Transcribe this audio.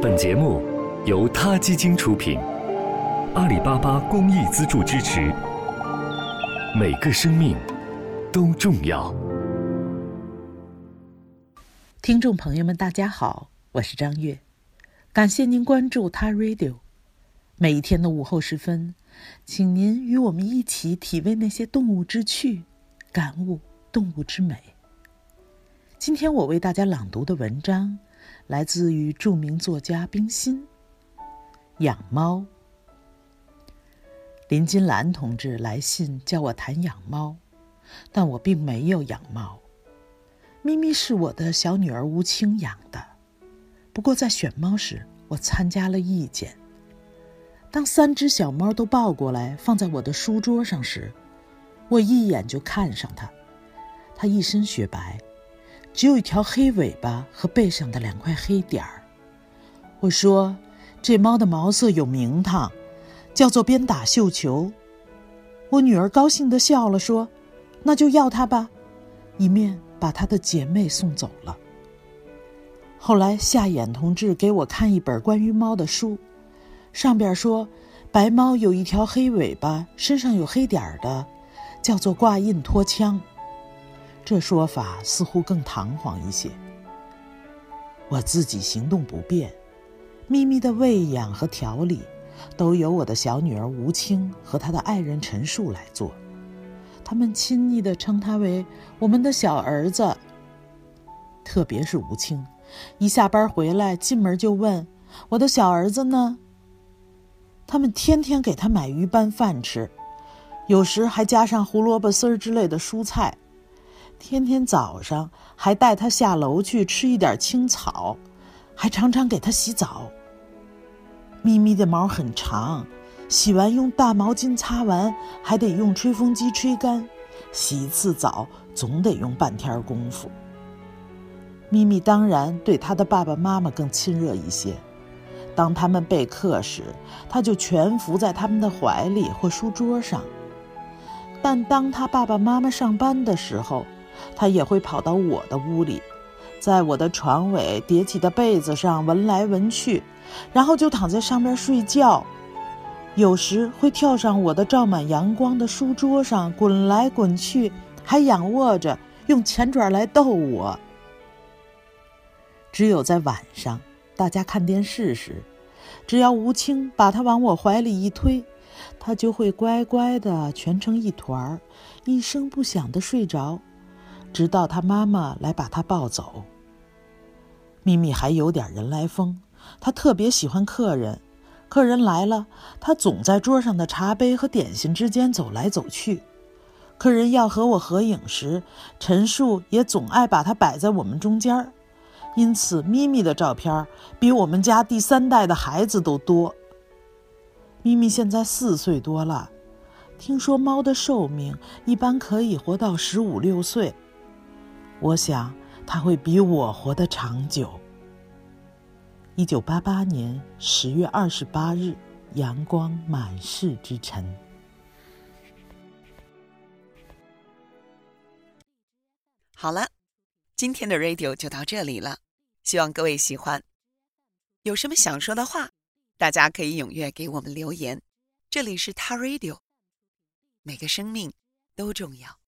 本节目由他基金出品，阿里巴巴公益资助支持。每个生命都重要。听众朋友们，大家好，我是张悦，感谢您关注他 Radio。每一天的午后时分，请您与我们一起体味那些动物之趣，感悟动物之美。今天我为大家朗读的文章，来自于著名作家冰心。养猫。林金兰同志来信叫我谈养猫，但我并没有养猫。咪咪是我的小女儿吴清养的，不过在选猫时，我参加了意见。当三只小猫都抱过来放在我的书桌上时，我一眼就看上它。它一身雪白，只有一条黑尾巴和背上的两块黑点儿。我说：“这猫的毛色有名堂，叫做鞭打绣球。”我女儿高兴地笑了，说：“那就要它吧。”一面把她的姐妹送走了。后来夏衍同志给我看一本关于猫的书。上边说，白猫有一条黑尾巴，身上有黑点儿的，叫做挂印脱枪。这说法似乎更堂皇一些。我自己行动不便，咪咪的喂养和调理，都由我的小女儿吴清和她的爱人陈树来做。他们亲昵地称他为我们的小儿子。特别是吴清，一下班回来，进门就问我的小儿子呢。他们天天给他买鱼拌饭吃，有时还加上胡萝卜丝儿之类的蔬菜。天天早上还带他下楼去吃一点青草，还常常给他洗澡。咪咪的毛很长，洗完用大毛巾擦完，还得用吹风机吹干。洗一次澡总得用半天功夫。咪咪当然对他的爸爸妈妈更亲热一些。当他们备课时，他就蜷伏在他们的怀里或书桌上；但当他爸爸妈妈上班的时候，他也会跑到我的屋里，在我的床尾叠起的被子上闻来闻去，然后就躺在上面睡觉。有时会跳上我的照满阳光的书桌上滚来滚去，还仰卧着用前爪来逗我。只有在晚上。大家看电视时，只要吴清把他往我怀里一推，他就会乖乖的蜷成一团儿，一声不响的睡着，直到他妈妈来把他抱走。咪咪还有点人来疯，他特别喜欢客人，客人来了，他总在桌上的茶杯和点心之间走来走去。客人要和我合影时，陈树也总爱把它摆在我们中间儿。因此，咪咪的照片比我们家第三代的孩子都多。咪咪现在四岁多了，听说猫的寿命一般可以活到十五六岁，我想他会比我活得长久。一九八八年十月二十八日，阳光满室之晨。好了，今天的 radio 就到这里了。希望各位喜欢，有什么想说的话，大家可以踊跃给我们留言。这里是他 Radio，每个生命都重要。